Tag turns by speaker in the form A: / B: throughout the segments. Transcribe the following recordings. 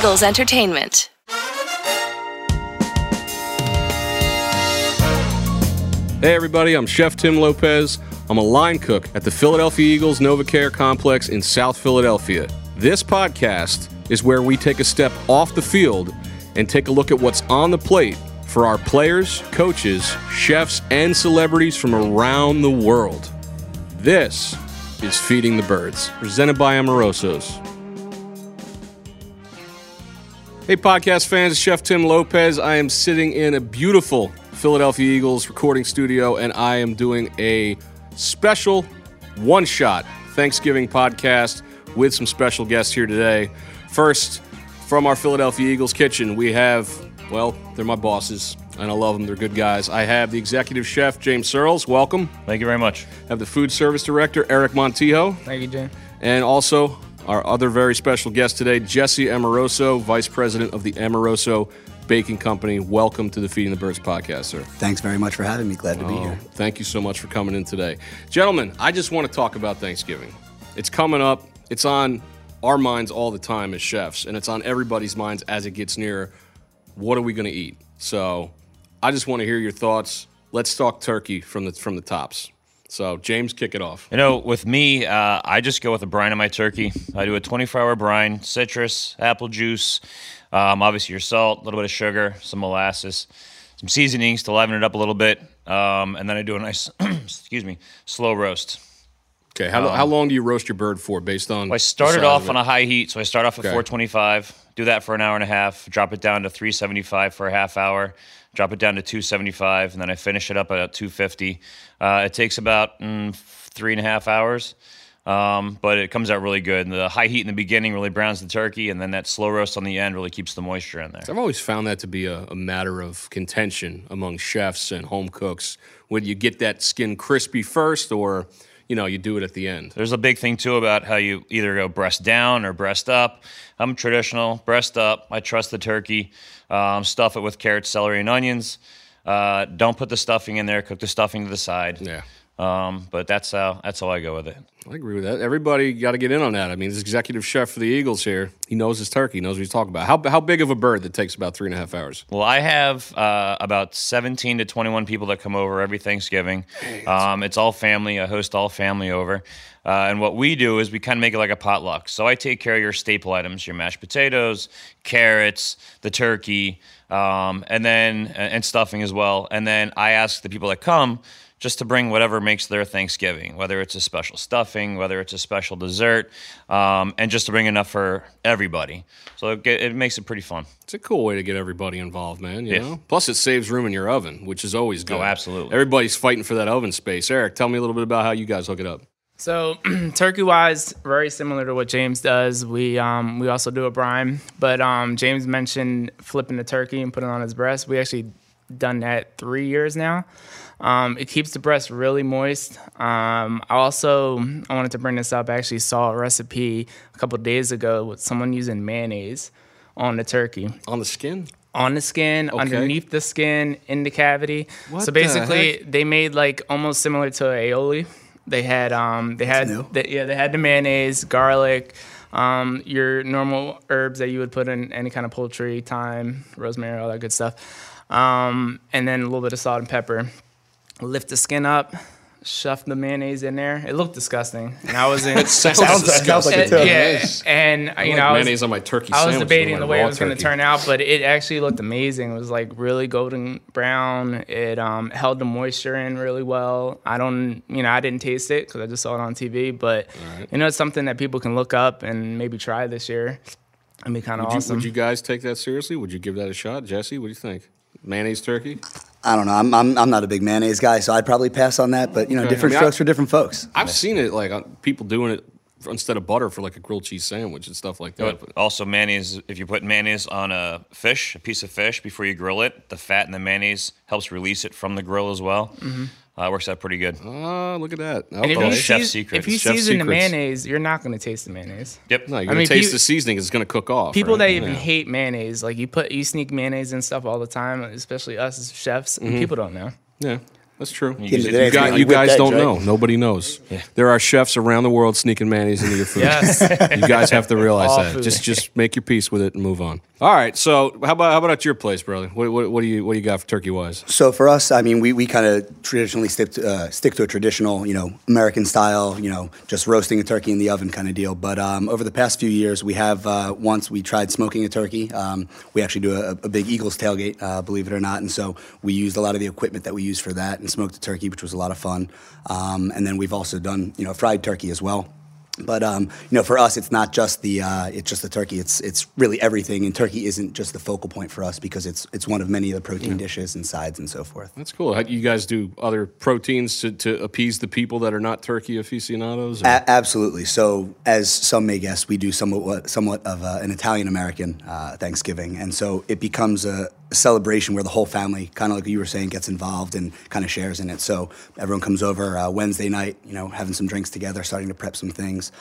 A: Eagles Entertainment.
B: Hey, everybody, I'm Chef Tim Lopez. I'm a line cook at the Philadelphia Eagles NovaCare Complex in South Philadelphia. This podcast is where we take a step off the field and take a look at what's on the plate for our players, coaches, chefs, and celebrities from around the world. This is Feeding the Birds, presented by Amoroso's. Hey, podcast fans, Chef Tim Lopez. I am sitting in a beautiful Philadelphia Eagles recording studio, and I am doing a special one shot Thanksgiving podcast with some special guests here today. First, from our Philadelphia Eagles kitchen, we have, well, they're my bosses, and I love them. They're good guys. I have the executive chef, James Searles. Welcome.
C: Thank you very much.
B: I have the food service director, Eric Montijo.
D: Thank you, Jay.
B: And also, our other very special guest today, Jesse Amoroso, Vice President of the Amoroso Baking Company. Welcome to the Feeding the Birds podcast, sir.
E: Thanks very much for having me. Glad to be
B: Oh,
E: here.
B: Thank you so much for coming in today. Gentlemen, I just want to talk about Thanksgiving. It's coming up, it's on our minds all the time as chefs, and it's on everybody's minds as it gets nearer. What are we going to eat? So I just want to hear your thoughts. Let's talk turkey from the from the tops. So James, kick it off.
C: You know, with me, uh, I just go with the brine on my turkey. I do a 24 hour brine, citrus, apple juice, um, obviously your salt, a little bit of sugar, some molasses, some seasonings to liven it up a little bit, um, and then I do a nice, excuse me, slow roast.
B: Okay, how, how long do you roast your bird for based on?
C: Um, I started off on a high heat, so I start off at
B: Okay.
C: 425, do that for an hour and a half, drop it down to 375 for a half hour, drop it down to 275, and then I finish it up at 250. Uh, it takes about mm, three and a half hours, um, but it comes out really good. And the high heat in the beginning really browns the turkey, and then that slow roast on the end really keeps the moisture in there.
B: I've always found that to be a, a matter of contention among chefs and home cooks. Would you get that skin crispy first, or you know, you do it at the end?
C: There's a big thing too about how you either go breast down or breast up. I'm traditional, breast up. I trust the turkey. Um, stuff it with carrots, celery, and onions. Uh, don't put the stuffing in there. Cook the stuffing to the side.
B: Yeah.
C: Um, but that's how that's how I go with it.
B: I agree with that. Everybody got to get in on that. I mean, this executive chef for the Eagles here, he knows his turkey, he knows what he's talking about. How, how big of a bird that takes about three and a half hours?
C: Well, I have uh, about 17 to 21 people that come over every Thanksgiving. Um, it's all family. I host all family over. Uh, and what we do is we kind of make it like a potluck. So I take care of your staple items, your mashed potatoes, carrots, the turkey, um, and then and stuffing as well. And then I ask the people that come just to bring whatever makes their Thanksgiving, whether it's a special stuffing, whether it's a special dessert, um, and just to bring enough for everybody. So it, it makes it pretty fun.
B: It's a cool way to get everybody involved, man. You
C: Yeah.
B: know, plus it saves room in your oven, which is always good.
C: Oh, absolutely.
B: Everybody's fighting for that oven space. Eric, tell me a little bit about how you guys hook it up.
D: So, turkey wise, very similar to what James does. We um, we also do a brine, but um, James mentioned flipping the turkey and putting it on his breast. We actually done that three years now. Um, it keeps the breast really moist. Um, I also I wanted to bring this up. I actually saw a recipe a couple days ago with someone using mayonnaise on the turkey
B: On the skin?
D: on the skin, underneath the skin, in the cavity.
B: What
D: so basically,
B: heck?
D: they made like almost similar to aioli. They had um they had the, yeah they had the mayonnaise, garlic, um your normal herbs that you would put in any kind of poultry, thyme, rosemary, all that good stuff, um and then a little bit of salt and pepper. Lift the skin up, shove the mayonnaise in there. It looked disgusting, and I was in.
B: Sounds,
E: sounds like
D: and-
E: it does.
D: yeah, and
B: I
D: you
B: like
D: know, I was,
B: mayonnaise on my turkey
D: I was debating the way it was going to turn out, but it actually looked amazing. It was like really golden brown. It um, held the moisture in really well. I don't, you know, I didn't taste it because I just saw it on TV, but you know, it's something that people can look up and maybe try this year. It'd be kind of
B: Would you,
D: awesome.
B: would you guys take that seriously? Would you give that a shot? Jesse, what do you think? Mayonnaise turkey?
E: I don't know. I'm, I'm, I'm not a big mayonnaise guy, so I'd probably pass on that. But you know,
B: Okay.
E: different
B: I mean,
E: strokes
B: I-
E: for different folks.
B: I've seen it like on people doing it for, instead of butter for like a grilled cheese sandwich and stuff like that. But
C: Also, mayonnaise. If you put mayonnaise on a fish, a piece of fish, before you grill it, the fat in the mayonnaise helps release it from the grill as well. Mm-hmm. Uh, it works out pretty good.
B: Ah, look at that.
D: and if
B: Okay.
D: you,
C: Chef
D: seas-
C: secrets.
D: if you
B: Chef
D: season the
B: secrets.
D: mayonnaise, you're not going to taste the mayonnaise.
C: Yep.
B: No, you're
D: I
B: gonna
D: mean,
B: taste
D: peop-
B: the seasoning. It's gonna cook off.
D: People
B: right?
D: that even
B: Yeah.
D: hate mayonnaise, like you put you sneak mayonnaise and stuff all the time, especially us as chefs,
B: Mm-hmm.
D: and people don't know.
B: Yeah. That's true.
C: You
E: Yeah,
C: use it-
E: they-
B: You guys,
E: like
B: you guys don't
E: right?
B: know. Nobody knows. There are chefs around the world sneaking mayonnaise into your food.
D: Yes.
B: you guys have to realize
D: All
B: that.
D: food.
B: Just just make your peace with it and move on. All right. So how about how about at your place, brother? What, what, what do you what do you got for turkey wise?
E: So for us, I mean, we, we kind of traditionally stick to, uh, stick to a traditional, you know, American style, you know, just roasting a turkey in the oven kind of deal. But um, over the past few years, we have uh, once we tried smoking a turkey. Um, we actually do a, a big Eagles tailgate, uh, believe it or not, and so we used a lot of the equipment that we use for that and smoked a turkey, which was a lot of fun. Um, and then we've also done, you know, fried turkey as well. But um, you know, for us, it's not just the uh, it's just the turkey. It's it's really everything, and turkey isn't just the focal point for us because it's it's one of many of the protein dishes and sides and so forth.
B: That's cool. How, you guys do other proteins to, to appease the people that are not turkey aficionados?
E: A- absolutely. So, as some may guess, we do somewhat somewhat of uh, an Italian American uh, Thanksgiving, and so it becomes a celebration where the whole family, kind of like you were saying, gets involved and kind of shares in it. So everyone comes over uh, Wednesday night, you know, having some drinks together, starting to prep some things.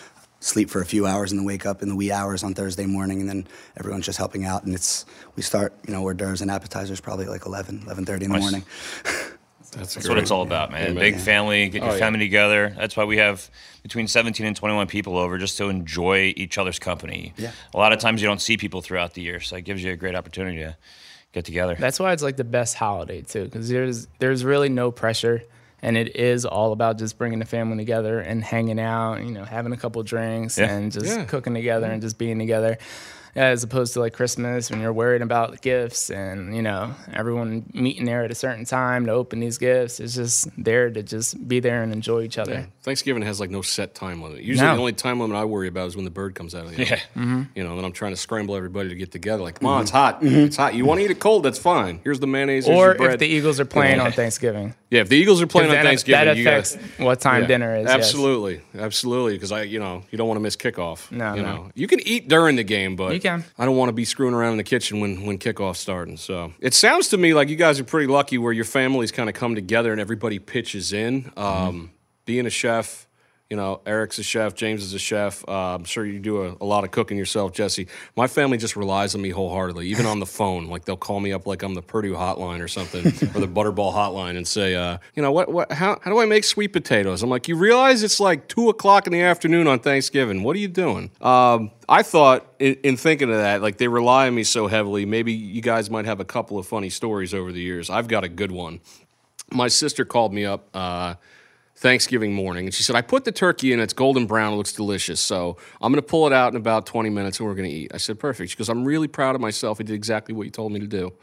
E: Sleep for a few hours and then wake up in the wee hours on Thursday morning, and then everyone's just helping out. And it's we start, you know, hors d'oeuvres and appetizers probably like 11, 11.30 in the
C: Nice.
E: morning.
B: That's,
C: That's what it's all about, man. Big family, get your
B: Oh, yeah.
C: family together. That's why we have between 17 and 21 people over just to enjoy each other's company.
E: Yeah.
C: A lot of times you don't see people throughout the year, so it gives you a great opportunity to get together.
D: That's why it's like the best holiday too, because there's there's really no pressure, and it is all about just bringing the family together and hanging out. You know, having a couple drinks
C: Yeah.
D: and just
B: Yeah.
D: cooking together and just being together. As opposed to like Christmas when you're worried about gifts and you know everyone meeting there at a certain time to open these gifts. It's just there to just be there and enjoy each other.
B: Yeah. Thanksgiving has like no set time limit. Usually,
D: No.
B: the only time limit I worry about is when the bird comes out of the oven.
C: Yeah.
D: Mm-hmm.
B: You know, then I'm trying to scramble everybody to get together. Like, come on, it's hot. It's hot. You want to eat it cold? That's fine. Here's the mayonnaise. Here's
D: Or
B: your bread.
D: if the Eagles are playing on Thanksgiving,
B: yeah, if the Eagles are playing on
D: that,
B: Thanksgiving,
D: that
B: you
D: affects
B: gotta,
D: what time
B: yeah,
D: dinner is. yes.
B: Absolutely, absolutely. Because I, you know, you don't want to miss kickoff.
D: No,
B: you
D: no.
B: know, you can eat during the game, but I don't want to be screwing around in the kitchen when when kickoff's starting. So it sounds to me like you guys are pretty lucky where your families kind of come together and everybody pitches in. Um, Being a chef. You know, Eric's a chef, James is a chef. Uh, I'm sure you do a, a lot of cooking yourself, Jesse. My family just relies on me wholeheartedly, even on the phone. Like they'll call me up like I'm the Perdue hotline or something, or the Butterball hotline, and say, uh, you know, what, what, how, how do I make sweet potatoes? I'm like, you realize it's like two o'clock in the afternoon on Thanksgiving. What are you doing? Um, I thought in, in thinking of that, like they rely on me so heavily. Maybe you guys might have a couple of funny stories over the years. I've got a good one. My sister called me up. Uh, Thanksgiving morning, and she said, I put the turkey in, it's golden brown, it looks delicious. So I'm going to pull it out in about 20 minutes and we're going to eat. I said, perfect. She goes, I'm really proud of myself. I did exactly what you told me to do.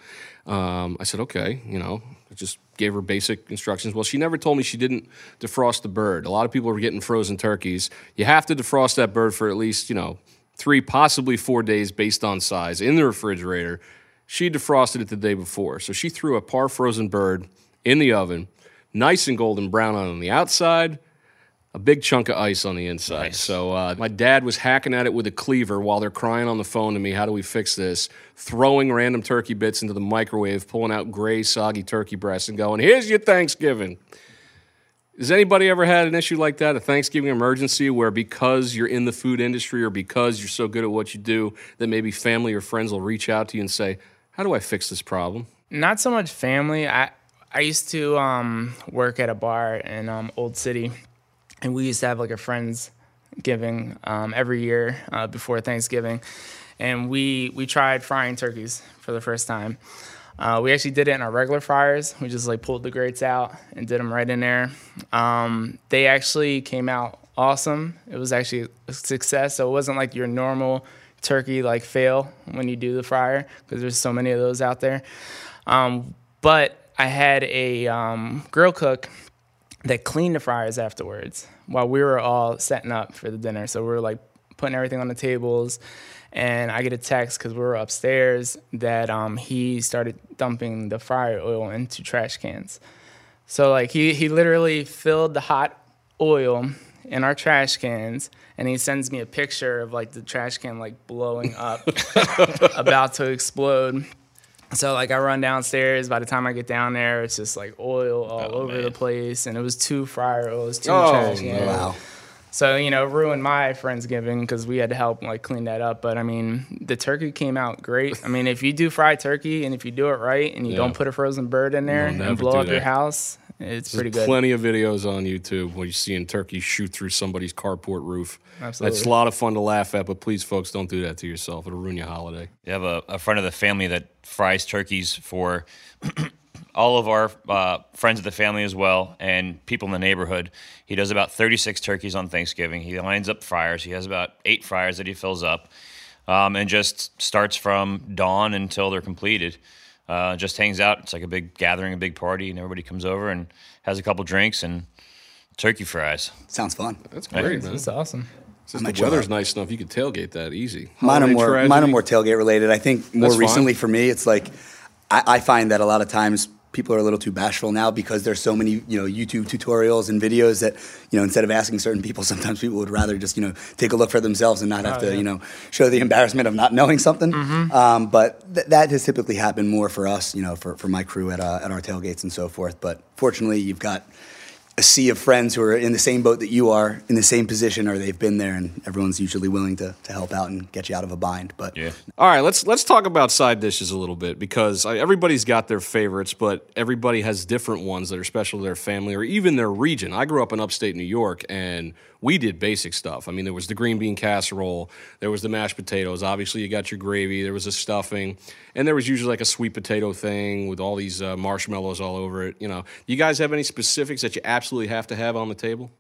B: Um, I said, okay, you know, I just gave her basic instructions. Well, she never told me she didn't defrost the bird. A lot of people are getting frozen turkeys. You have to defrost that bird for at least, you know, three, possibly four days based on size in the refrigerator. She defrosted it the day before. So she threw a par frozen bird in the oven nice and golden brown on the outside, a big chunk of ice on the inside.
C: Nice.
B: So uh, my dad was hacking at it with a cleaver while they're crying on the phone to me, how do we fix this? Throwing random turkey bits into the microwave, pulling out gray, soggy turkey breasts and going, here's your Thanksgiving. Has anybody ever had an issue like that, a Thanksgiving emergency, where because you're in the food industry or because you're so good at what you do, that maybe family or friends will reach out to you and say, how do I fix this problem?
D: not so much family. I I used to um, work at a bar in um, Old City, and we used to have like a friends giving um, every year uh, before Thanksgiving, and we we tried frying turkeys for the first time. Uh, we actually did it in our regular fryers. We just like pulled the grates out and did them right in there. Um, they actually came out awesome. It was actually a success. So it wasn't like your normal turkey like fail when you do the fryer because there's so many of those out there. Um, but I had a um, grill cook that cleaned the fryers afterwards while we were all setting up for the dinner. So we were like putting everything on the tables, and I get a text because we were upstairs that um, he started dumping the fryer oil into trash cans. So like he he literally filled the hot oil in our trash cans and he sends me a picture of like the trash can like blowing up about to explode. So like I run downstairs. By the time I get down there, it's just like oil all oh, over
C: man.
D: the place, and it was two fryer oils, two
B: Oh,
D: trash
B: no.
D: cans.
E: Wow.
D: So you know, ruined my friendsgiving because we had to help like clean that up. But I mean, the turkey came out great. I mean, if you do fried turkey and if you do it right and you
B: Yeah.
D: don't put a frozen bird in there
B: You'll
D: and blow
B: do
D: up your house, It's pretty good.
B: Plenty of videos on YouTube where you're seeing turkeys shoot through somebody's carport roof.
D: Absolutely.
B: It's a lot of fun to laugh at, but please, folks, don't do that to yourself. It'll ruin your holiday.
C: You have a, a friend of the family that fries turkeys for all of our uh, friends of the family as well and people in the neighborhood. He does about 36 turkeys on Thanksgiving. He lines up fryers. He has about eight fryers that he fills up um, and just starts from dawn until they're completed. Uh, just hangs out. It's like a big gathering, a big party, and everybody comes over and has a couple drinks and turkey fries.
E: Sounds fun.
B: That's great, man.
D: It's awesome.
B: Since the weather's
E: up.
B: nice enough, you could tailgate that easy.
E: Mine are
B: Holiday
E: more mine are more tailgate related. I think more
B: That's fine.
E: recently for me, it's like I, I find that a lot of times people are a little too bashful now because there's so many you know YouTube tutorials and videos that you know instead of asking certain people, sometimes people would rather just you know take a look for themselves and not have to you know show the embarrassment of not knowing something. Um, but th- that has typically happened more for us, you know, for, for my crew at uh, at our tailgates and so forth. But fortunately, you've got a sea of friends who are in the same boat that you are, in the same position, or they've been there, and everyone's usually willing to, to help out and get you out of a bind. But
C: Yeah.
B: All right, let's let's talk about side dishes a little bit because everybody's got their favorites, but everybody has different ones that are special to their family or even their region. I grew up in upstate New York, and we did basic stuff. I mean, there was the green bean casserole, there was the mashed potatoes. Obviously, you got your gravy. There was a stuffing, and there was usually like a sweet potato thing with all these uh, marshmallows all over it. You know, you guys have any specifics that you absolutely have to have on the table?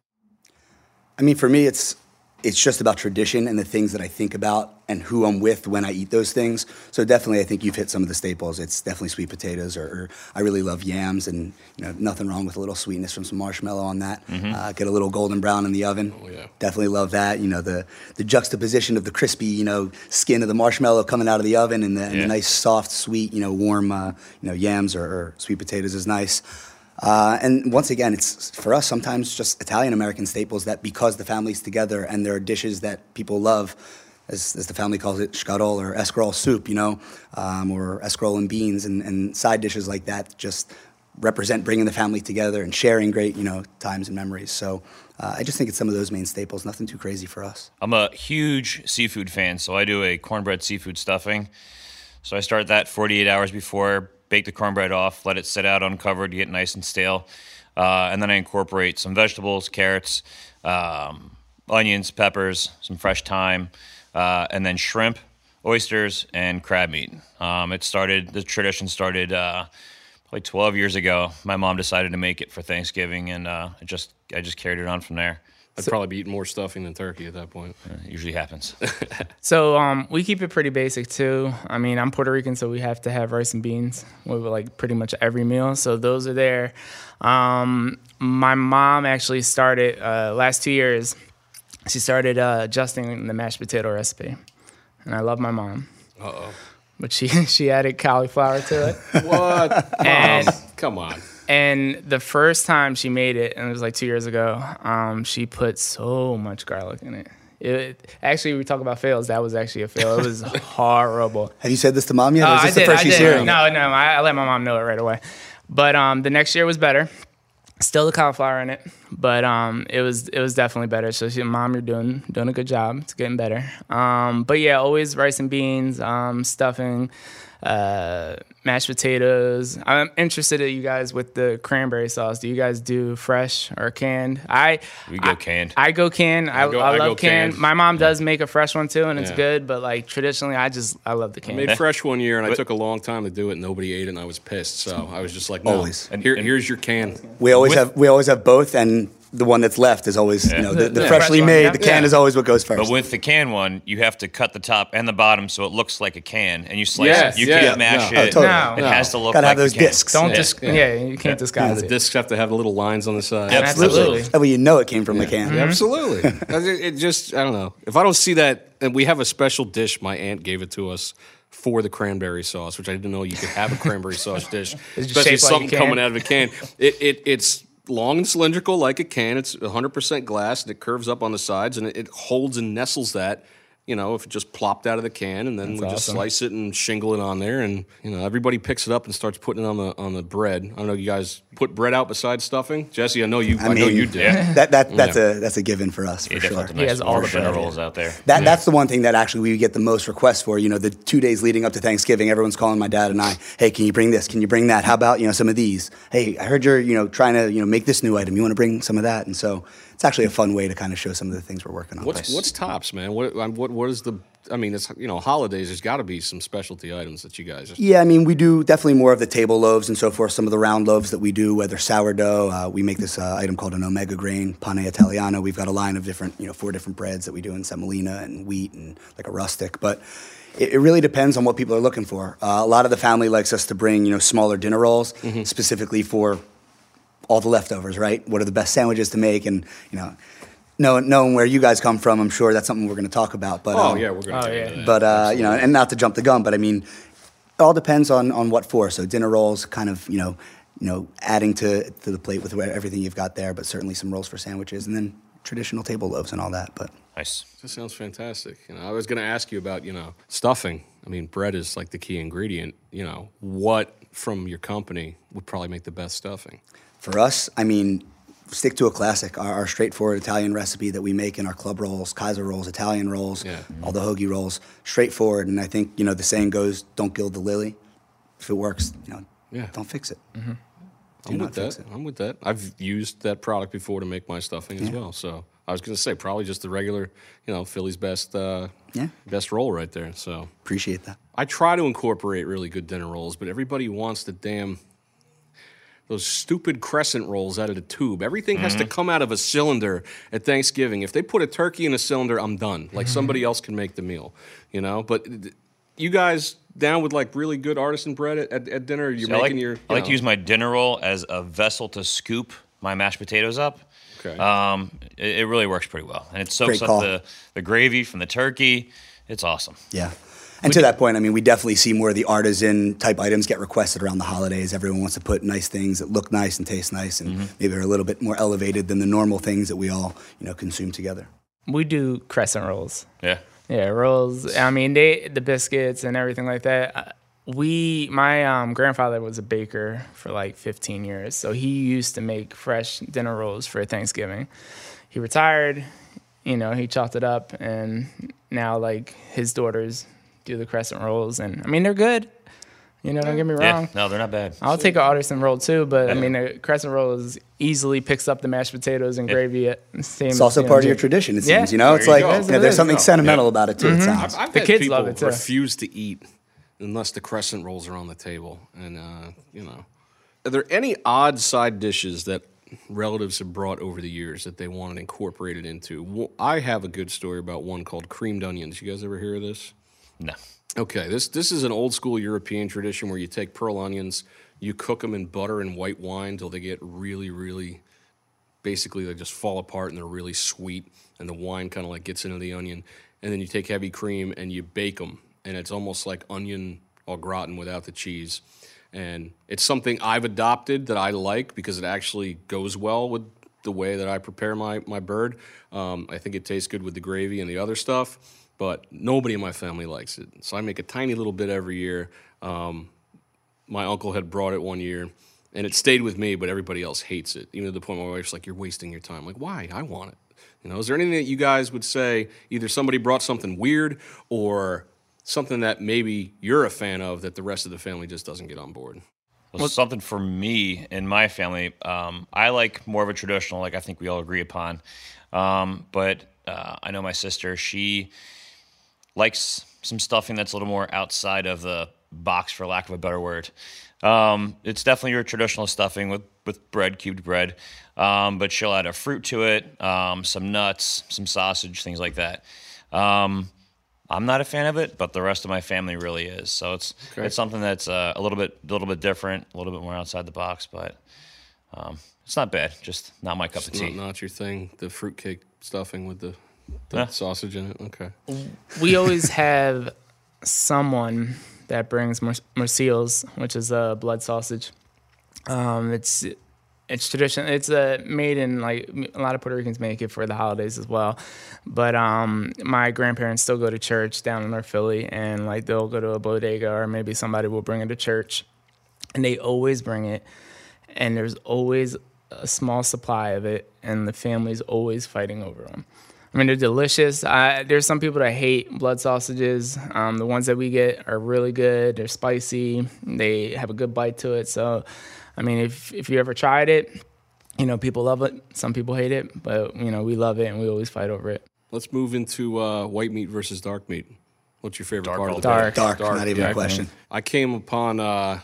E: I mean, for me, it's it's just about tradition and the things that I think about and who I'm with when I eat those things. So definitely, I think you've hit some of the staples. It's definitely sweet potatoes, or, or I really love yams, and you know, nothing wrong with a little sweetness from some marshmallow on that. Uh, get a little golden brown in the oven.
B: Oh, yeah.
E: Definitely love that. You know, the the juxtaposition of the crispy, you know, skin of the marshmallow coming out of the oven, and the, and the nice, soft, sweet, you know, warm, uh, you know, yams or, or sweet potatoes is nice. Uh, and once again, it's for us sometimes just Italian American staples that because the family's together and there are dishes that people love, as, as the family calls it, shkarol or escarole soup, you know, um, or escarole and beans and, and side dishes like that just represent bringing the family together and sharing great, you know, times and memories. So uh, I just think it's some of those main staples, nothing too crazy for us.
C: I'm a huge seafood fan, so I do a cornbread seafood stuffing. So I start that 48 hours before, bake the cornbread off, let it sit out uncovered, get nice and stale, uh, and then I incorporate some vegetables, carrots, um, onions, peppers, some fresh thyme, uh, and then shrimp, oysters, and crab meat. Um, it started the tradition started uh, probably 12 years ago. My mom decided to make it for Thanksgiving, and uh, it just I just carried it on from there.
B: I'd probably be eating more stuffing than turkey at that point.
C: It usually happens.
D: So um, we keep it pretty basic too. I mean, I'm Puerto Rican, so we have to have rice and beans with like pretty much every meal. So those are there. Um, my mom actually started uh, last two years. She started uh, adjusting the mashed potato recipe, and I love my mom.
B: Uh oh.
D: But she she added cauliflower to it.
B: What?
D: And-
B: Mom, come on.
D: And the first time she made it, and it was like two years ago, um, she put so much garlic in it. It actually, we talk about fails. That was actually a fail. It was horrible.
E: Have you said this to mom yet?
D: Uh,
E: is
D: I
E: this
D: did.
E: the first
D: I
E: she's
D: did.
E: hearing?
D: No, no. I, I let my mom know it right away. But um, the next year was better. Still the cauliflower in it, but um, it was it was definitely better. So she, mom, you're doing doing a good job. It's getting better. Um, but yeah, always rice and beans, um, stuffing, uh, mashed potatoes. I'm interested in you guys with the cranberry sauce. Do you guys do fresh or canned? I
C: We go
D: I-
C: canned.
D: I go canned. I,
B: go-
D: I,
B: I go
D: love canned.
B: canned.
D: My mom does make a fresh one too, and it's
B: Yeah.
D: good. But like traditionally, I just I love the canned.
B: made fresh one year, and I took a long time to do it. and Nobody ate it, and I was pissed. So I was just like, no.
E: Always.
B: And here,
C: And-
B: here's your can.
E: We always
C: With-
E: have we always have both, and the one that's left is always you know the, the
D: The
E: freshly
D: fresh
E: made.
D: yeah.
E: The can
B: Yeah.
E: is always what goes first.
C: But with the can one, you have to cut the top and the bottom so it looks like a can, and you slice
B: Yes,
C: it. You
B: yeah.
C: can't mash
B: No.
C: Oh, it.
E: Oh, totally.
D: No.
C: It
B: No.
C: has to look
E: Gotta
C: like
E: have those
C: a can.
E: discs.
D: Don't
C: Yeah.
D: dis- yeah. you can't disguise it.
B: The
D: it.
B: discs have to have the little lines on the side.
D: Absolutely.
E: that way you know it came from the can.
B: Yeah, Absolutely. it, it just, I don't know. If I don't see that, and we have a special dish, my aunt gave it to us for the cranberry sauce, which I didn't know you could have a cranberry sauce dish,
D: It's
B: especially
D: shaped like
B: something coming out of a can. It, it It's long and cylindrical like a can. It's 100% glass, and it curves up on the sides, and it, it holds and nestles that. You know, if it just plopped out of the can, and then
D: That's
B: we just slice it and shingle it on there, and you know, everybody picks it up and starts putting it on the on the bread. I don't know, you guys put bread out besides stuffing, Jesse. I know you. I, know
E: mean,
B: you did.
C: Yeah.
E: That that that's a that's a given for us for
C: definitely
E: sure.
C: have
D: He has all the
C: dinner
D: bread.
C: rolls out there.
E: That that's the one thing that actually we get the most requests for. You know, the two days leading up to Thanksgiving, everyone's calling my dad and I. Hey, can you bring this? Can you bring that? How about you know some of these? Hey, I heard you're you know trying to you know make this new item. You want to bring some of that? And so it's actually a fun way to kind of show some of the things we're working on.
B: What's what's tops, man? What what what is the? I mean, it's you know, holidays. There's got to be some specialty items that you guys.
E: Yeah, I mean, we do definitely more of the table loaves and so forth. Some of the round loaves that we do, whether sourdough, uh, we make this uh, item called an omega grain pane italiano. We've got a line of different, you know, four different breads that we do in semolina and wheat and like a rustic. But it, it really depends on what people are looking for. Uh, a lot of the family likes us to bring, you know, smaller dinner rolls specifically for all the leftovers, right? What are the best sandwiches to make? And, you know, knowing, knowing where you guys come from, I'm sure that's something we're going to talk about. But
B: Oh
E: um,
B: yeah, we're gonna.
D: Oh, yeah.
E: but uh, you know, and not to jump the gun, but I mean, it all depends on on what for. So dinner rolls, kind of, you know, you know, adding to to the plate with where- everything you've got there, but certainly some rolls for sandwiches, and then traditional table loaves and all that. But
C: Nice.
B: That sounds fantastic. You know, I was going to ask you about you know stuffing. I mean, bread is like the key ingredient. You know, what from your company would probably make the best stuffing?
E: for us, I mean. Stick to a classic, our, our straightforward Italian recipe that we make in our club rolls, Kaiser rolls, Italian rolls,
B: Yeah.
E: all the hoagie rolls, straightforward. And I think you know the saying goes, "Don't gild the lily." If it works, you know,
B: Yeah.
E: don't fix it. Mm-hmm. Do
B: I'm
E: not
B: with that.
E: fix it.
B: I'm with that. I've used that product before to make my stuffing as well. So I was going to say probably just the regular, you know, Philly's best, uh,
E: Yeah.
B: best roll right there. So
E: Appreciate that.
B: I try to incorporate really good dinner rolls, but everybody wants the damn those stupid crescent rolls out of the tube. Everything has to
E: Mm-hmm.
B: come out of a cylinder at Thanksgiving. If they put a turkey in a cylinder, I'm done.
E: Mm-hmm.
B: Like somebody else can make the meal, you know. But th- you guys down with like really good artisan bread at, at, at dinner? You're
C: I like,
B: making your.
C: I like
B: know-
C: to use my dinner roll as a vessel to scoop my mashed potatoes up.
B: Okay.
C: Um, it, it really works pretty well, and it soaks
E: Great
C: up
E: call.
C: the, the gravy from the turkey. It's awesome.
E: Yeah. And to that point, I mean, we definitely see more of the artisan type items get requested around the holidays. Everyone wants to put nice things that look nice and taste nice, and maybe are a little bit more elevated than the normal things that we all, you know, consume together.
D: We do crescent rolls.
C: Yeah.
D: Yeah, rolls. I mean, they the biscuits and everything like that. We, my um, grandfather was a baker for like 15 years, so he used to make fresh dinner rolls for Thanksgiving. He retired, you know, he chopped it up, and now like his daughters do the crescent rolls, and I mean they're good. You know, don't get me wrong
C: Yeah.
D: wrong.
C: No, they're not bad.
D: I'll take an artisan roll too, but I mean a crescent roll is easily picks up the mashed potatoes and gravy at the same.
E: It's also
D: you know,
E: part of your tradition, it
D: Yeah.
E: seems. You know, it's
B: you
E: like
B: go.
E: you know, there's something
B: Yeah.
E: sentimental about it too. It sounds.
B: I've, I've
D: The kids
B: people
D: love it, too.
B: refuse to eat unless the crescent rolls are on the table, and uh, you know, are there any odd side dishes that relatives have brought over the years that they wanted incorporated into? Well, I have a good story about one called creamed onions. You guys ever hear of this?
C: No.
B: Okay, this this is an old school European tradition where you take pearl onions, you cook them in butter and white wine till they get really, really, basically they just fall apart and they're really sweet, and the wine kind of like gets into the onion, and then you take heavy cream and you bake them, and it's almost like onion au gratin without the cheese, and it's something I've adopted that I like because it actually goes well with the way that I prepare my my bird. Um, I think it tastes good with the gravy and the other stuff, but nobody in my family likes it. So I make a tiny little bit every year. Um, my uncle had brought it one year, and it stayed with me, but everybody else hates it. Even to the point where my wife's like, "You're wasting your time." like, why? I want it. You know, is there anything that you guys would say? Either somebody brought something weird, or something that maybe you're a fan of that the rest of the family just doesn't get on board.
C: Well, something for me and my family, um, I like more of a traditional, like I think we all agree upon. Um, but uh, I know my sister, she likes some stuffing that's a little more outside of the box, for lack of a better word. Um, it's definitely your traditional stuffing with, with bread, cubed bread, um, but she'll add a fruit to it, um, some nuts, some sausage, things like that. Um, I'm not a fan of it, but the rest of my family really is. So it's
B: Okay.
C: it's something that's uh, a little bit a little bit different, a little bit more outside the box, but um, it's not bad. Just not my cup of tea.
B: not your thing. The fruitcake stuffing with the, the
C: Yeah.
B: sausage in it. Okay.
D: we always have someone that brings mor- morcillas, which is a blood sausage. Um, it's it's tradition. It's uh, made in like a lot of Puerto Ricans make it for the holidays as well. But um, my grandparents still go to church down in North Philly, and like they'll go to a bodega or maybe somebody will bring it to church, and they always bring it, and there's always a small supply of it, and the family's always fighting over them. I mean, they're delicious. I, there's some people that hate blood sausages. Um, the ones that we get are really good. They're spicy. They have a good bite to it. So, I mean, if if you ever tried it, you know, people love it. Some people hate it, but you know, we love it and we always fight over it.
B: Let's move into uh, white meat versus dark meat. What's your favorite
C: Dark
B: part of the
C: day.
B: day?
D: Dark.
E: Dark, not even
B: yeah.
E: a question.
B: I came upon uh,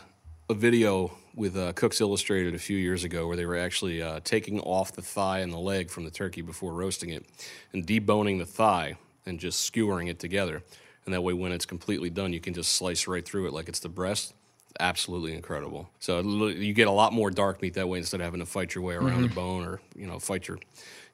B: a video with uh, Cooks Illustrated a few years ago where they were actually uh, taking off the thigh and the leg from the turkey before roasting it and deboning the thigh and just skewering it together. And that way, when it's completely done, you can just slice right through it like it's the breast. Absolutely incredible. So you get a lot more dark meat that way instead of having to fight your way around the bone or you know fight your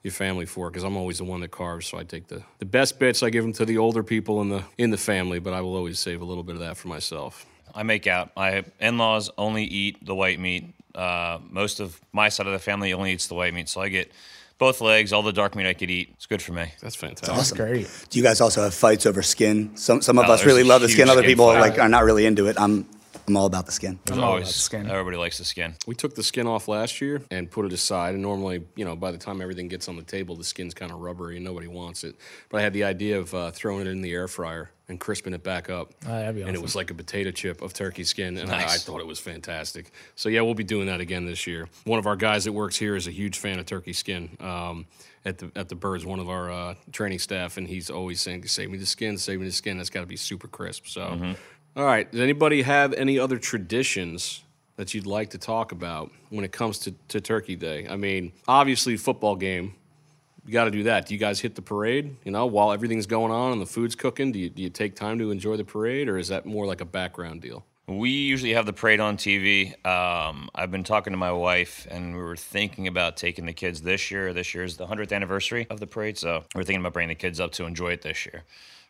B: your family for it. Because I'm always the one that carves, so I take the, the best bits. I give them to the older people in the in the family, but I will always save a little bit of that for myself.
C: I make out. My in-laws only eat the white meat. Uh, most of my side of the family only eats the white meat, so I get both legs, all the dark meat I could eat. It's good for me.
B: That's fantastic.
E: Awesome.
D: Great.
E: Do you guys also have fights over skin? Some some of
C: Oh,
E: us really love the skin. Other
C: skin
E: people
C: fight.
E: like are not really into it. I'm I'm all about the skin.
C: There's
D: all about
C: always
D: the skin.
C: everybody likes the skin.
B: We took the skin off last year and put it aside. And normally, you know, by the time everything gets on the table, the skin's kind of rubbery and nobody wants it. But I had the idea of uh, throwing it in the air fryer and crisping it back up.
D: Oh, that'd be
B: And it was like a potato chip of turkey skin, and I, I thought it was fantastic. So yeah, we'll be doing that again this year. One of our guys that works here is a huge fan of turkey skin. Um, at the at the birds, one of our uh, training staff, and he's always saying, "Save me the skin, save me the skin." That's got to be super crisp. So,
C: Mm-hmm.
B: all right. Does anybody have any other traditions that you'd like to talk about when it comes to, to Turkey Day? I mean, obviously, football game. You got to do that. Do you guys hit the parade? You know, while everything's going on and the food's cooking, do you, do you take time to enjoy the parade, or is that more like a background deal?
C: We usually have the parade on TV. Um, I've been talking to my wife, and we were thinking about taking the kids this year. This year is the 100th anniversary of the parade, so we're thinking about bringing the kids up to enjoy it this year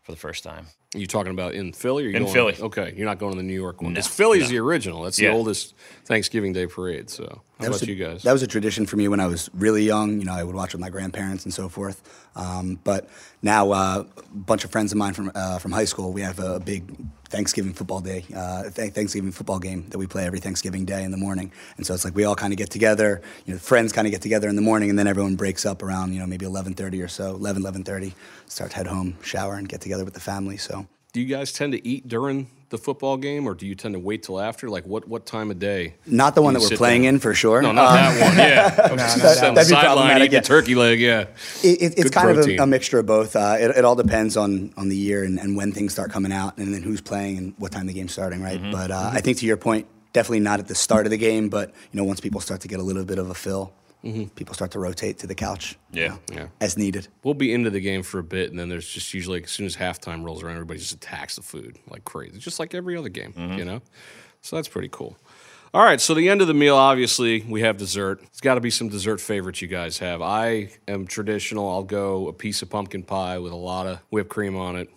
C: for the first time.
B: Are you talking about in Philly? Or you
C: In
B: going-
C: Philly.
B: Okay, you're not going to the New York one.
C: No,
B: It's Philly's
C: no.
B: the original. That's
C: Yeah.
B: the oldest Thanksgiving Day parade. So, how
E: That
B: about
E: was a,
B: you guys?
E: That was a tradition for me when I was really young. You know, I would watch with my grandparents and so forth. Um, but now, uh, a bunch of friends of mine from uh, from high school, we have a big Thanksgiving football day, uh, th- Thanksgiving football game that we play every Thanksgiving day in the morning. And so it's like we all kind of get together. You know, friends kind of get together in the morning, and then everyone breaks up around you know maybe 11:30 or so, 11 11:30. Start to head home, shower, and get together with the family. So.
B: Do you guys tend to eat during the football game, or do you tend to wait till after? Like, what what time of day?
E: Not the one that we're playing
B: down?
E: in for sure.
B: No, not
E: Um,
B: that one. Yeah,
D: no, that-
E: that'd be
B: sideline
E: problematic, yeah.
B: turkey leg. Yeah,
E: It, it, it's kind
B: protein.
E: of a, a mixture of both. Uh, it, it all depends on, on the year and, and when things start coming out, and then who's playing and what time the game's starting, right?
B: Mm-hmm.
E: But uh, I think to your point, definitely not at the start of the game, but you know once people start to get a little bit of a fill, people start to rotate to the couch, you
C: Yeah.
E: know,
B: Mm-hmm. Yeah.
E: as needed.
B: we'll be into the game for a bit, and then there's just usually as soon as halftime rolls around, everybody just attacks the food like crazy, just like every other game, you know. So that's pretty cool. All right, so the end of the meal, obviously, we have dessert. It's got to be some dessert favorites you guys have. I am traditional. I'll go a piece of pumpkin pie with a lot of whipped cream on it.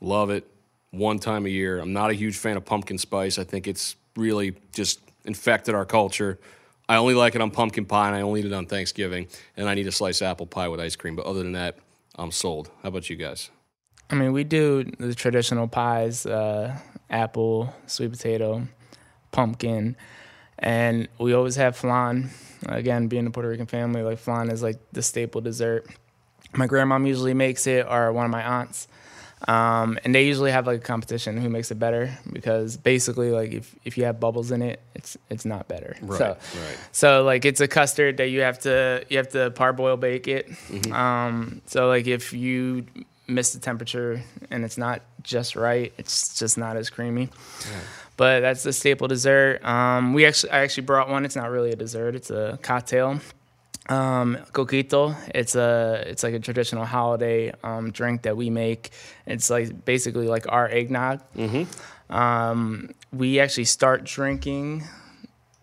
B: Love it. One time a year. I'm not a huge fan of pumpkin spice. I think it's really just infected our culture. I only like it on pumpkin pie, and I only eat it on Thanksgiving. And I need a slice apple pie with ice cream. But other than that, I'm sold. How about you guys?
D: I mean, we do the traditional pies, uh, apple, sweet potato, pumpkin, and we always have flan. Again, being a Puerto Rican family, like flan is like the staple dessert. My grandmom usually makes it, or one of my aunts. Um, and they usually have like a competition who makes it better because basically like if, if you have bubbles in it, it's it's not better.
B: Right,
D: so,
B: right.
D: so like it's a custard that you have to you have to parboil bake it. Um, so like if you miss the temperature and it's not just right, it's just not as creamy. But that's the staple dessert. Um, we actually I actually brought one. It's not really a dessert. It's a cocktail. Um, coquito. It's a it's like a traditional holiday um, drink that we make. It's like basically like our eggnog. Um, we actually start drinking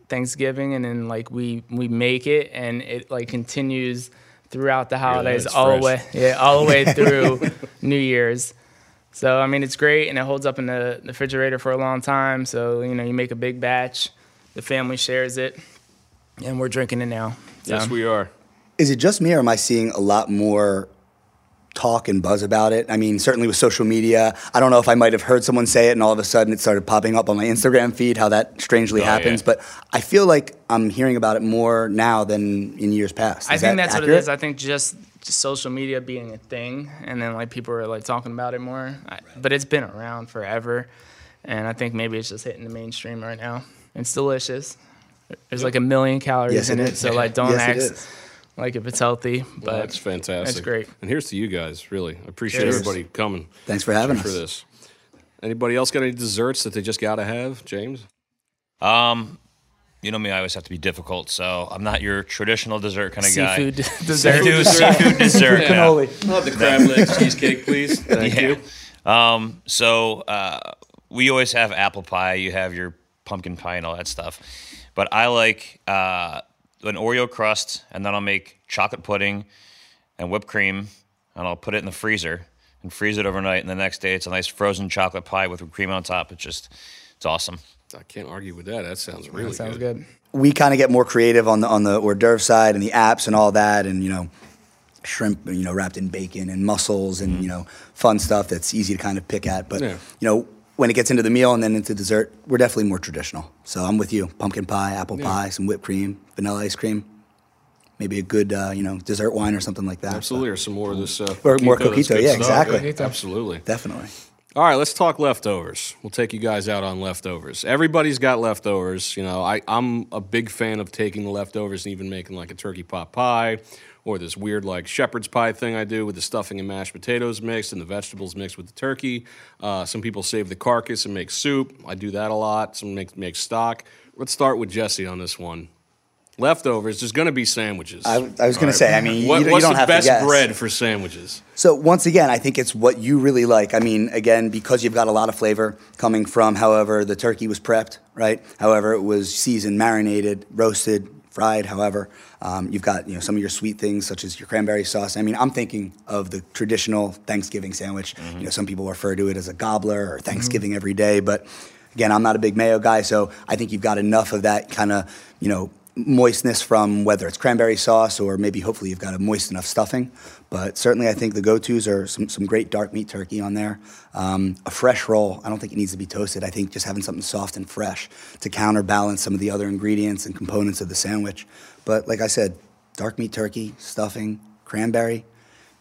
D: Thanksgiving, and then like we we make it, and it like continues throughout the holidays,
B: it's
D: all the way yeah, all the way through New Year's. So I mean, it's great, and it holds up in the refrigerator for a long time. So you know, you make a big batch, the family shares it. and we're drinking it now. So,
B: Yes, we are.
E: Is it just me, or am I seeing a lot more talk and buzz about it? I mean, certainly with social media, I don't know if I might have heard someone say it, and all of a sudden it started popping up on my Instagram feed. How that strangely
B: Oh,
E: happens,
B: yeah.
E: but I feel like I'm hearing about it more now than in years past.
D: I think
E: that
D: that's what it is. I think just, just social media being a thing, and then like people are like talking about it more. I, but it's been around forever, and I think maybe it's just hitting the mainstream right now. It's delicious. There's like a million calories
E: Yes,
D: in
E: it
D: it,
E: is.
D: so like don't
E: Yes,
D: ask
E: is.
D: like if it's healthy. But
B: Well, that's fantastic.
D: That's great.
B: And here's to you guys, really. I appreciate
D: Cheers.
B: everybody coming.
E: Thanks for having
B: for
E: us.
B: this. Anybody else got any desserts that they just got to have, James?
C: Um, you know me, I always have to be difficult, so I'm not your traditional dessert kind of guy.
D: seafood
C: I
D: dessert.
C: do seafood dessert. now.
B: I'll have the crab legs cheesecake, please. Thank you.
C: Um, so uh, we always have apple pie. You have your pumpkin pie and all that stuff. But I like uh, an Oreo crust, and then I'll make chocolate pudding and whipped cream, and I'll put it in the freezer and freeze it overnight. And the next day, it's a nice frozen chocolate pie with whipped cream on top. It's just, it's awesome.
B: I can't argue with that. That sounds really
D: That sounds
B: good.
D: good.
E: we kind of get more creative on the on the hors d'oeuvre side and the apps and all that, and you know, shrimp, you know, wrapped in bacon and mussels and you know, fun stuff that's easy to kind of pick at. But
B: Yeah.
E: you know, when it gets into the meal and then into dessert, we're definitely more traditional. So I'm with you: pumpkin pie, apple pie, some whipped cream, vanilla ice cream, maybe a good uh, you know dessert wine or something like that.
B: Absolutely, or some more of this. Uh,
E: Or more
B: that's
E: coquito, yeah,
B: stuff.
E: exactly.
B: Absolutely.
E: Definitely.
B: All right, let's talk leftovers. We'll take you guys out on leftovers. Everybody's got leftovers. You know, I, I'm a big fan of taking the leftovers and even making like a turkey pot pie or this weird like shepherd's pie thing I do with the stuffing and mashed potatoes mixed and the vegetables mixed with the turkey. Uh, some people save the carcass and make soup. I do that a lot. Some make, make stock. Let's start with Jesse on this one. Leftovers, there's going to be sandwiches.
E: I, I was going to say, I mean,
B: What-
E: you, you
B: what's
E: don't
B: the
E: have
B: best bread for sandwiches?
E: So once again, I think it's what you really like. I mean, again, because you've got a lot of flavor coming from, however, the turkey was prepped, right? However, it was seasoned, marinated, roasted, fried. However, um, you've got you know some of your sweet things such as your cranberry sauce. I mean, I'm thinking of the traditional Thanksgiving sandwich. You know, some people refer to it as a gobbler or Thanksgiving every day, but again, I'm not a big mayo guy, so I think you've got enough of that kind of you know moistness from whether it's cranberry sauce or maybe hopefully you've got a moist enough stuffing. But certainly, I think the go-tos are some, some great dark meat turkey on there. Um, a fresh roll. I don't think it needs to be toasted. I think just having something soft and fresh to counterbalance some of the other ingredients and components of the sandwich. But like I said, dark meat turkey, stuffing, cranberry,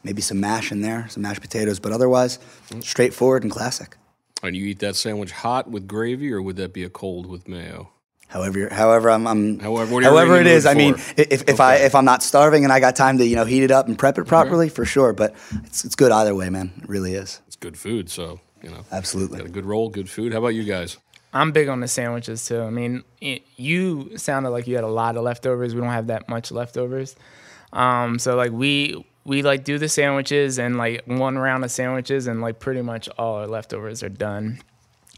E: maybe some mash in there, some mashed potatoes. But otherwise, straightforward and classic.
B: And you eat that sandwich hot with gravy, or would that be a cold with mayo?
E: However, you're- however, I'm, I'm
B: However, whatever
E: however
B: you're in
E: it
B: the
E: is.
B: mood
E: I mean,
B: for.
E: if, if I if I'm not starving and I got time to you know heat it up and prep it properly, for sure. But it's it's good either way, man. It really is.
B: It's good food, so you know.
E: Absolutely.
B: Got a good roll, good food. How about you guys?
D: I'm big on the sandwiches too. I mean, it, you sounded like you had a lot of leftovers. We don't have that much leftovers. Um, so like we we like do the sandwiches and like one round of sandwiches and like pretty much all our leftovers are done.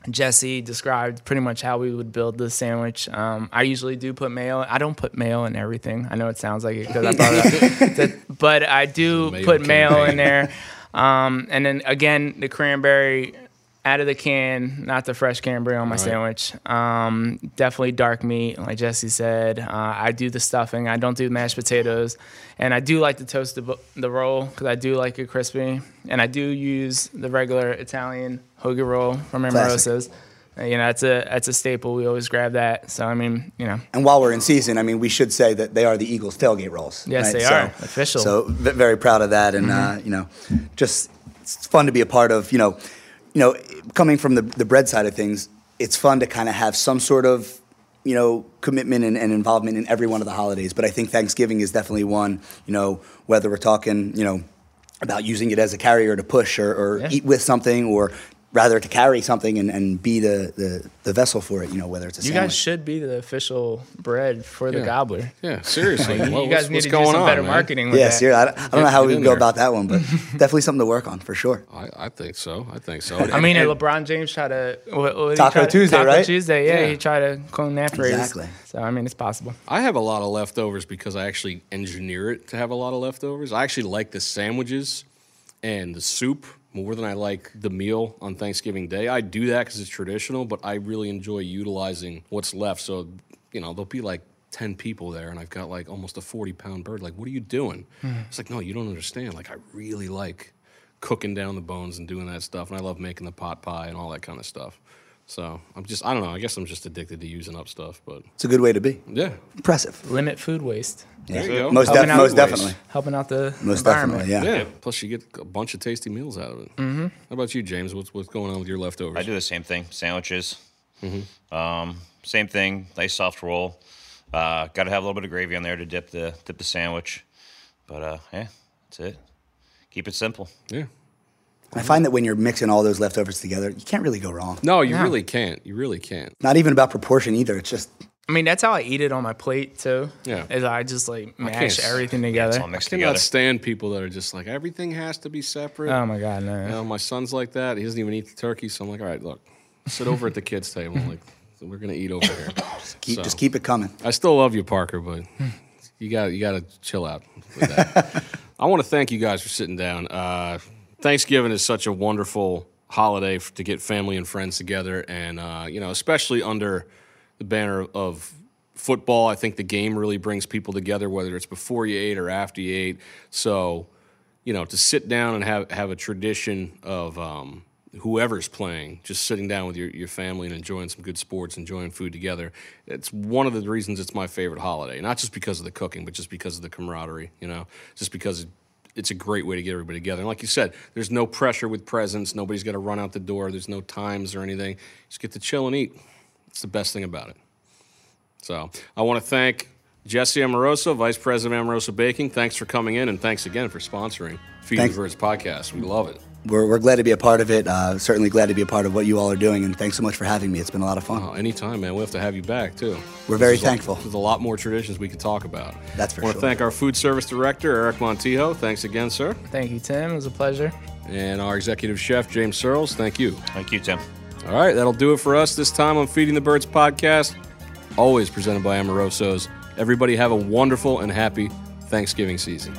D: Jesse described pretty much how we would build the sandwich. Um, I usually do put mayo. I don't put mayo in everything. I know it sounds like it because I brought it up, That- but I do
B: Mayo
D: put mayo in there. Um, and then again, the cranberry out of the can, not the fresh cranberry on my
B: Right.
D: sandwich. Um, definitely dark meat, like Jesse said. Uh, I do the stuffing. I don't do mashed potatoes, and I do like to toast the, the roll because I do like it crispy. And I do use the regular Italian hoagie roll from. Amoroso's. Uh, You know, that's a that's a staple. We always grab that. So I mean, you know,
E: And while we're in season, I mean, we should say that they are the Eagles tailgate rolls.
D: Yes,
E: right?
D: they
E: So-
D: are. Official.
E: So very proud of that, and uh, you know, just it's fun to be a part of. You know, you know, coming from the the bread side of things, it's fun to kind of have some sort of you know commitment and, and involvement in every one of the holidays. But I think Thanksgiving is definitely one. You know, whether we're talking, you know. About using it as a carrier to push or, or
D: Yeah.
E: eat with something, or rather to carry something and, and be the, the, the vessel for it. You know, whether it's a
D: you
E: sandwich.
D: guys should be the official bread for the
B: Yeah.
D: gobbler.
B: Yeah, seriously.
D: You,
B: Well, what's-
D: guys need
B: what's
D: to do
B: going
D: some
B: on,
D: better
B: man?
D: marketing with
E: Yeah,
D: that.
E: seriously. I don't, I don't know how
B: get
E: we
B: in
E: go
B: there.
E: about that one, but definitely something to work on for sure.
B: I, I think so. I think so.
D: I mean, and LeBron James tried to what, what he
E: Taco
D: try to-
E: Tuesday,
D: Taco
E: right?
D: Tuesday, yeah,
B: Yeah.
D: he tried to clone that phrase.
E: Exactly.
D: So I mean, it's possible.
B: I have a lot of leftovers because I actually engineer it to have a lot of leftovers. I actually like the sandwiches and the soup more than I like the meal on Thanksgiving Day. I do that because it's traditional, but I really enjoy utilizing what's left. So, you know, there'll be like 10 people there and I've got like almost a 40 pound bird. Like, what are you doing?
D: Hmm.
B: It's like, no, you don't understand. Like, I really like cooking down the bones and doing that stuff. And I love making the pot pie and all that kind of stuff. So I'm just, I don't know. I guess I'm just addicted to using up stuff, but
E: It's a good way to be.
B: yeah.
E: Impressive.
D: Limit food waste.
E: Yeah.
B: There you go.
E: Most,
D: Helping
E: def-
D: out
E: most
D: food
E: definitely.
D: Helping out the
E: Most
D: environment.
E: definitely. Yeah.
B: Yeah. Plus, you get a bunch of tasty meals out of it. Mm-hmm. How about you, James? What's, what's going on with your leftovers?
C: I do the same thing. Sandwiches. Mm-hmm. Um, same thing. Nice soft roll. Uh, Got to have a little bit of gravy on there to dip the dip the sandwich. But uh, yeah, that's it. Keep it simple.
B: Yeah.
E: I find that when you're mixing all those leftovers together, you can't really go wrong.
B: No, you
D: Yeah.
B: really can't. You really can't.
E: Not even about proportion either. It's just
D: I mean, that's how I eat it on my plate too.
B: Yeah.
D: Is I just like
B: can't
D: mash
B: s-
D: everything
C: It's
D: together.
C: all mixed
B: I cannot
C: together.
B: stand people that are just like everything has to be separate.
D: oh my god, no.
B: You know, my son's like that. He doesn't even eat the turkey, so I'm like, all right, look, sit over at the kids' table. Like, we're gonna eat over here.
E: keep
B: So,
E: just keep it coming.
B: I still love you, Parker, but you got you got to chill out with that. I want to thank you guys for sitting down. Uh, Thanksgiving is such a wonderful holiday to get family and friends together, and uh, you know, especially under the banner of football. I think the game really brings people together, whether it's before you ate or after you ate. So, you know, to sit down and have have a tradition of um, whoever's playing, just sitting down with your, your family and enjoying some good sports, enjoying food together. It's one of the reasons it's my favorite holiday. Not just because of the cooking, but just because of the camaraderie, you know, just because it's a great way to get everybody together. And like you said, there's no pressure with presents. Nobody's got to run out the door. There's no times or anything. Just get to chill and eat. It's the best thing about it. So I want to thank Jesse Amoroso, Vice President of Amoroso Baking. Thanks for coming in, and thanks again for sponsoring Feed
E: Thanks.
B: the Birds podcast. We love it.
E: We're, we're glad to be a part of it. Uh, certainly glad to be a part of what you all are doing. And thanks so much for having me. It's been a lot of fun.
B: Oh, anytime, man. We'll have to have you back, too.
E: We're very
B: There's a-
E: thankful.
B: There's a lot more traditions we could talk about.
E: That's for
B: I want
E: sure.
B: to thank our food service director, Eric Montijo. Thanks again, sir.
D: Thank you, Tim. It was a pleasure.
B: And our executive chef, James Searles. Thank you.
C: Thank you, Tim.
B: All right, that'll do it for us this time on Feeding the Birds podcast, always presented by Amoroso's. Everybody have a wonderful and happy Thanksgiving season.